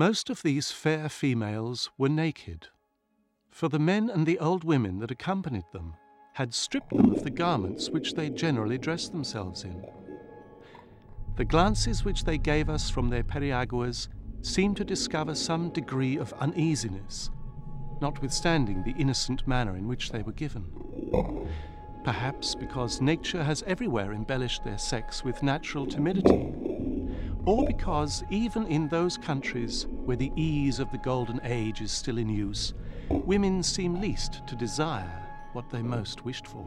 Most of these fair females were naked, for the men and the old women that accompanied them had stripped them of the garments which they generally dressed themselves in. The glances which they gave us from their periaguas seemed to discover some degree of uneasiness, notwithstanding the innocent manner in which they were given. Perhaps because nature has everywhere embellished their sex with natural timidity, or because even in those countries where the ease of the golden age is still in use, women seem least to desire what they most wished for.